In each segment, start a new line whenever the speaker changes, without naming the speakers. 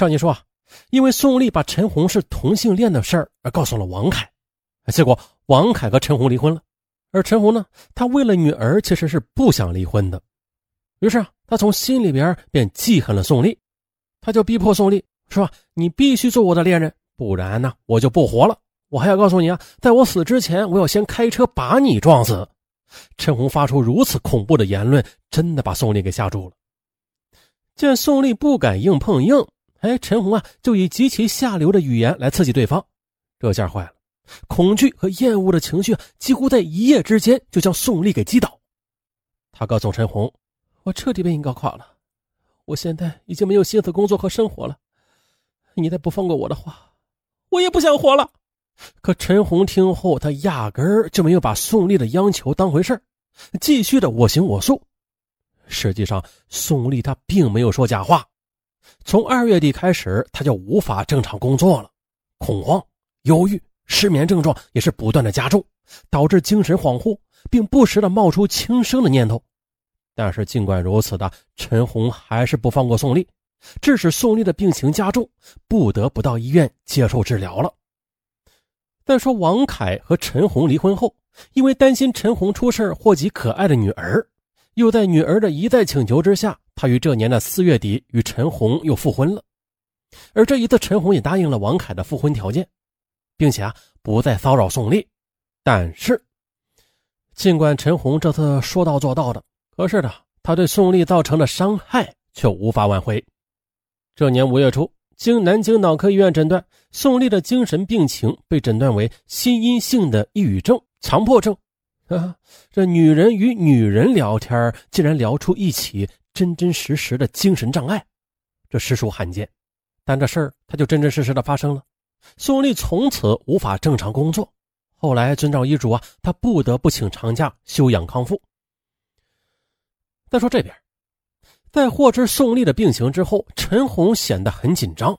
上集说啊，因为宋丽把陈红是同性恋的事儿而告诉了王凯，结果王凯和陈红离婚了。而陈红呢，他为了女儿其实是不想离婚的，于是啊，他从心里边便记恨了宋丽，他就逼迫宋丽说：“你必须做我的恋人，不然呢，我就不活了。我还要告诉你啊，在我死之前，我要先开车把你撞死。”陈红发出如此恐怖的言论，真的把宋丽给吓住了。见宋丽不敢硬碰硬，哎，陈红啊，就以极其下流的语言来刺激对方，这下坏了。恐惧和厌恶的情绪几乎在一夜之间就将宋丽给击倒。他告诉陈红：“我彻底被你搞垮了，我现在已经没有心思工作和生活了。你再不放过我的话，我也不想活了。”可陈红听后，他压根儿就没有把宋丽的央求当回事继续的我行我素。实际上，宋丽她并没有说假话。从二月底开始，他就无法正常工作了，恐慌、忧郁。失眠症状也是不断的加重，导致精神恍惚，并不时的冒出轻生的念头。但是尽管如此的陈红还是不放过宋丽，致使宋丽的病情加重，不得不到医院接受治疗了。再说王凯和陈红离婚后，因为担心陈红出事祸及可爱的女儿，又在女儿的一再请求之下，他于这年的四月底与陈红又复婚了。而这一次，陈红也答应了王凯的复婚条件。并且啊，不再骚扰宋丽。但是，尽管陈红这次说到做到的，可是呢，他对宋丽造成的伤害却无法挽回。这年五月初，经南京脑科医院诊断，宋丽的精神病情被诊断为心因性的抑郁症、强迫症。啊，这女人与女人聊天，竟然聊出一起真真实实的精神障碍，这实属罕见。但这事儿，它就真真实实的发生了。宋丽从此无法正常工作，后来遵照医嘱啊，她不得不请长假休养康复。再说这边，在获知宋丽的病情之后，陈红显得很紧张，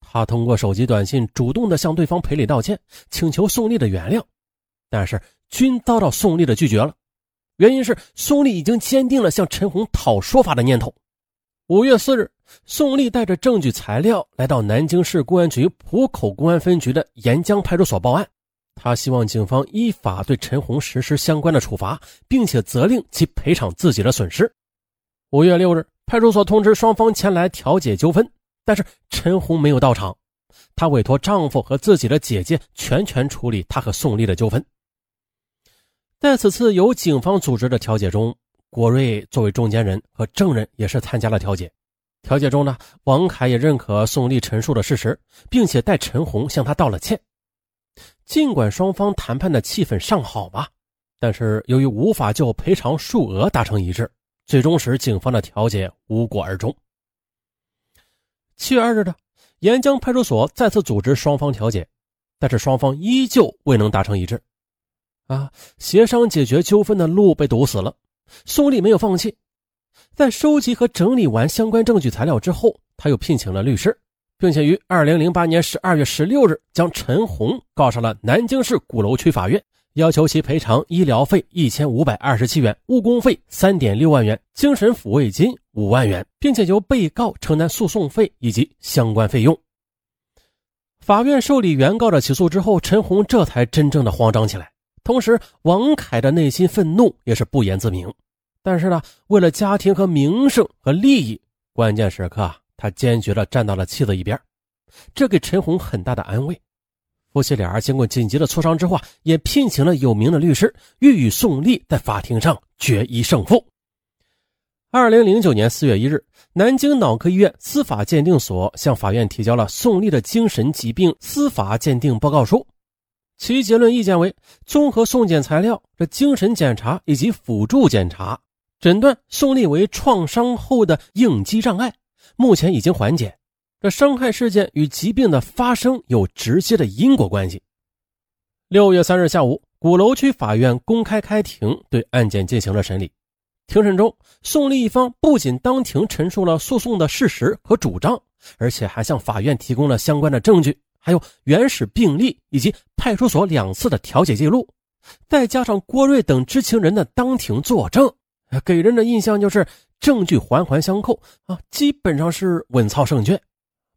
他通过手机短信主动的向对方赔礼道歉，请求宋丽的原谅，但是均遭到宋丽的拒绝了。原因是宋丽已经坚定了向陈红讨说法的念头。五月四日，宋丽带着证据材料来到南京市公安局浦口公安分局的沿江派出所报案。他希望警方依法对陈红实施相关的处罚，并且责令其赔偿自己的损失。五月六日，派出所通知双方前来调解纠纷，但是陈红没有到场。她委托丈夫和自己的姐姐全权处理她和宋丽的纠纷。在此次由警方组织的调解中。郭瑞作为中间人和证人，也是参加了调解。调解中呢，王凯也认可宋丽陈述的事实，并且代陈红向他道了歉。尽管双方谈判的气氛尚好吧，但是由于无法就赔偿数额达成一致，最终使警方的调解无果而终。七月二日的沿江派出所再次组织双方调解，但是双方依旧未能达成一致。啊，协商解决纠纷的路被堵死了。宋丽没有放弃，在收集和整理完相关证据材料之后，他又聘请了律师，并且于二零零八年十二月十六日将陈红告上了南京市鼓楼区法院，要求其赔偿医疗费一千五百二十七元、误工费三点六万元、精神抚慰金五万元，并且由被告承担诉讼费以及相关费用。法院受理原告的起诉之后，陈红这才真正的慌张起来。同时，王凯的内心愤怒也是不言自明。但是呢，为了家庭和名声和利益，关键时刻啊，他坚决的站到了妻子一边，这给陈红很大的安慰。夫妻俩经过紧急的磋商之后，也聘请了有名的律师，欲与宋丽在法庭上决一胜负。二零零九年四月一日，南京脑科医院司法鉴定所向法院提交了宋丽的精神疾病司法鉴定报告书。其结论意见为：综合送检材料、这精神检查以及辅助检查，诊断宋丽为创伤后的应激障碍，目前已经缓解。这伤害事件与疾病的发生有直接的因果关系。六月三日下午，鼓楼区法院公开开庭，对案件进行了审理。庭审中，宋丽一方不仅当庭陈述了诉讼的事实和主张，而且还向法院提供了相关的证据。还有原始病历以及派出所两次的调解记录，再加上郭瑞等知情人的当庭作证，给人的印象就是证据环环相扣啊，基本上是稳操胜券。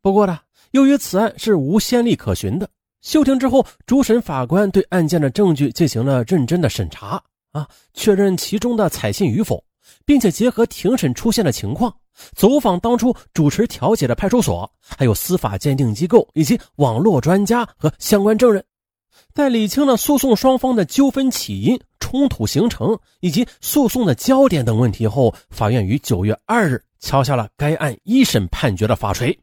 不过呢，由于此案是无先例可循的，休庭之后，主审法官对案件的证据进行了认真的审查啊，确认其中的采信与否，并且结合庭审出现的情况，走访当初主持调解的派出所，还有司法鉴定机构以及网络专家和相关证人。在理清了诉讼双方的纠纷起因、冲突形成以及诉讼的焦点等问题后，法院于九月二日敲下了该案一审判决的法锤。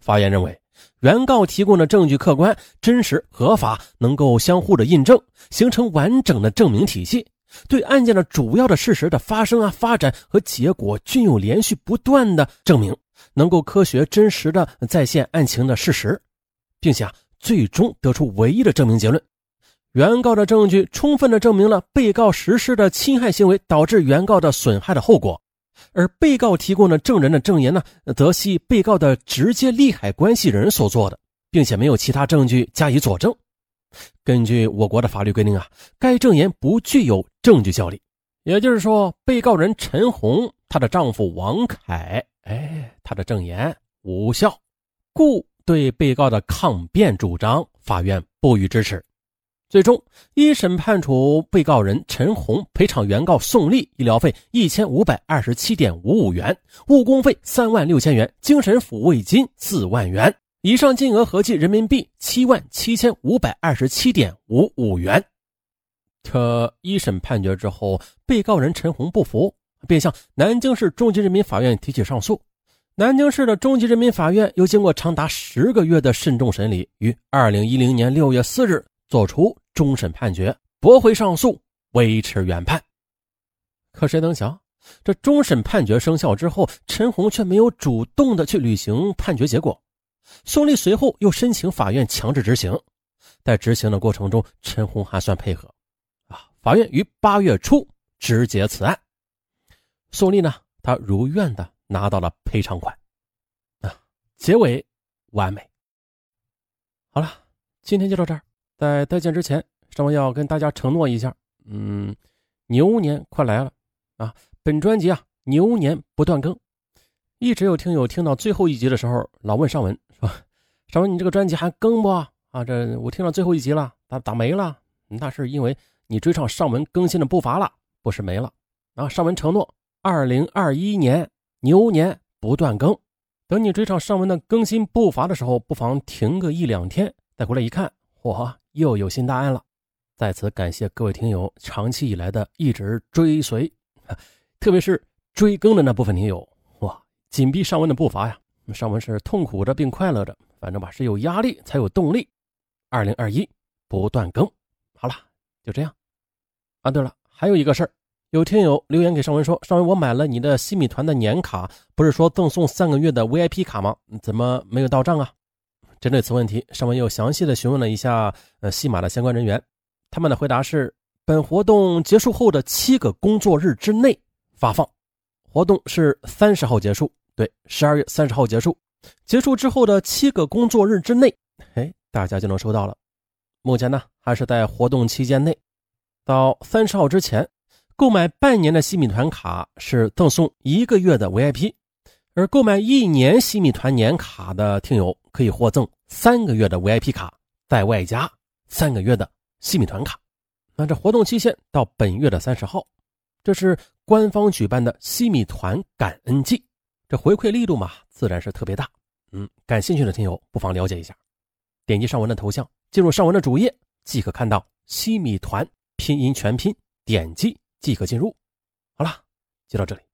法院认为，原告提供的证据客观、真实、合法，能够相互的印证，形成完整的证明体系，对案件的主要的事实的发生啊、发展和结果均有连续不断的证明，能够科学真实的再现案情的事实，并且啊。最终得出唯一的证明结论：原告的证据充分的证明了被告实施的侵害行为导致原告的损害的后果，而被告提供的证人的证言呢，则系被告的直接利害关系人所做的，并且没有其他证据加以佐证。根据我国的法律规定啊，该证言不具有证据效力，也就是说，被告人陈红她的丈夫王凯，哎，他的证言无效，故。对被告的抗辩主张，法院不予支持。最终，一审判处被告人陈红赔偿原告宋丽医疗费一千五百二十七点五五元，误工费三万六千元，精神抚慰金四万元。以上金额合计人民币七万七千五百二十七点五五元。可一审判决之后，被告人陈红不服，便向南京市中级人民法院提起上诉。南京市的中级人民法院又经过长达十个月的慎重审理，于二零一零年六月四日作出终审判决，驳回上诉，维持原判。可谁能想，这终审判决生效之后，陈红却没有主动的去履行判决结果。宋丽随后又申请法院强制执行，在执行的过程中，陈红还算配合，法院于八月初执结此案。宋丽呢，她如愿的。拿到了赔偿款，啊，结尾完美。好了，今天就到这儿。在再见之前，尚文要跟大家承诺一下，嗯，牛年快来了啊！本专辑啊，牛年不断更。一直有听友听到最后一集的时候，老问尚文说：“尚文，你这个专辑还更不？”啊，这我听到最后一集了，咋咋没了？那是因为你追上尚文更新的步伐了，不是没了。啊，尚文承诺，二零二一年。牛年不断更，等你追上上文的更新步伐的时候，不妨停个一两天，再回来一看，嚯，又有新答案了。在此感谢各位听友长期以来的一直追随，特别是追更的那部分听友，哇，紧逼上文的步伐呀！上文是痛苦着并快乐着，反正吧是有压力才有动力。二零二一不断更，好了，就这样。啊，对了，还有一个事儿。有听友留言给尚文说：“尚文，我买了你的西米团的年卡，不是说赠送三个月的 VIP 卡吗？怎么没有到账啊？”针对此问题，尚文又详细的询问了一下呃西马的相关人员，他们的回答是：本活动结束后的七个工作日之内发放。活动是三十号结束，对，十二月三十号结束。结束之后的七个工作日之内，哎，大家就能收到了。目前呢，还是在活动期间内，到三十号之前。购买半年的西米团卡是赠送一个月的 VIP，而购买一年西米团年卡的听友可以获赠三个月的 VIP 卡，再外加三个月的西米团卡。那这活动期限到本月的三十号，这是官方举办的西米团感恩季，这回馈力度嘛，自然是特别大。嗯，感兴趣的听友不妨了解一下，点击上文的头像，进入上文的主页，即可看到西米团拼音全拼，点击。即可进入。好了，就到这里。